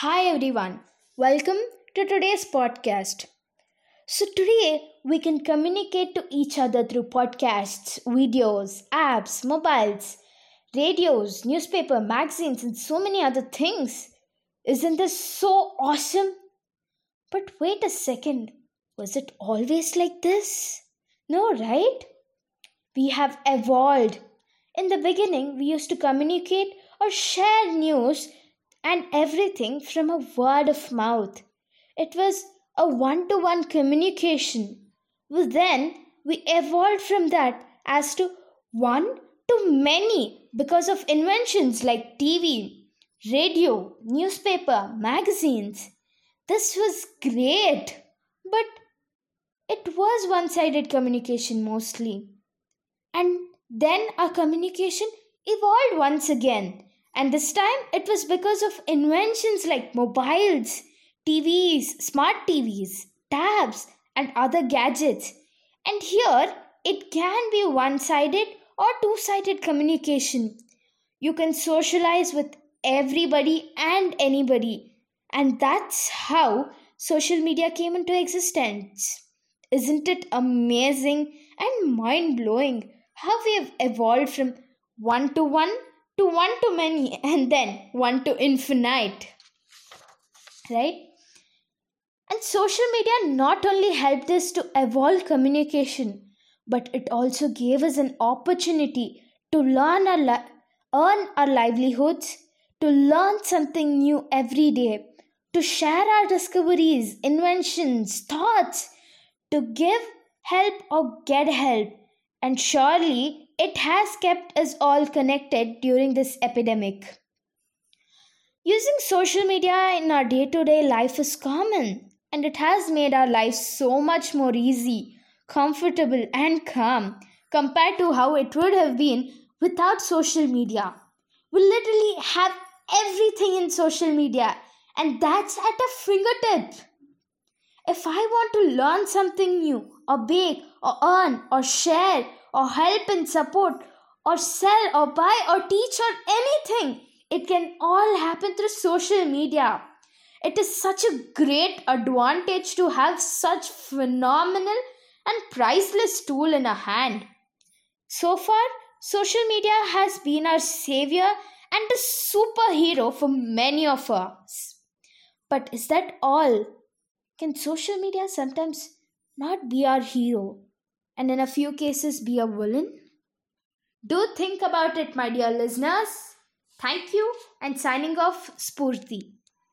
Hi everyone, welcome to today's podcast. So, today we can communicate to each other through podcasts, videos, apps, mobiles, radios, newspaper, magazines, and so many other things. Isn't this so awesome? But wait a second, was it always like this? No, right? We have evolved. In the beginning, we used to communicate or share news and everything from a word of mouth. It was a one to one communication. Well, then we evolved from that as to one to many because of inventions like TV, radio, newspaper, magazines. This was great, but it was one sided communication mostly. And then our communication evolved once again and this time it was because of inventions like mobiles, TVs, smart TVs, tabs, and other gadgets. And here it can be one sided or two sided communication. You can socialize with everybody and anybody. And that's how social media came into existence. Isn't it amazing and mind blowing how we have evolved from one to one to one to many and then one to infinite right? And social media not only helped us to evolve communication but it also gave us an opportunity to learn our li- earn our livelihoods to learn something new every day to share our discoveries inventions thoughts to give help or get help. And surely it has kept us all connected during this epidemic. Using social media in our day to day life is common, and it has made our lives so much more easy, comfortable, and calm compared to how it would have been without social media. We literally have everything in social media, and that's at a fingertip. If I want to learn something new, or bake, or earn, or share, or help and support or sell or buy or teach or anything. It can all happen through social media. It is such a great advantage to have such phenomenal and priceless tool in our hand. So far, social media has been our savior and a superhero for many of us. But is that all? Can social media sometimes not be our hero? And in a few cases be a villain? Do think about it, my dear listeners. Thank you and signing off, Spurti.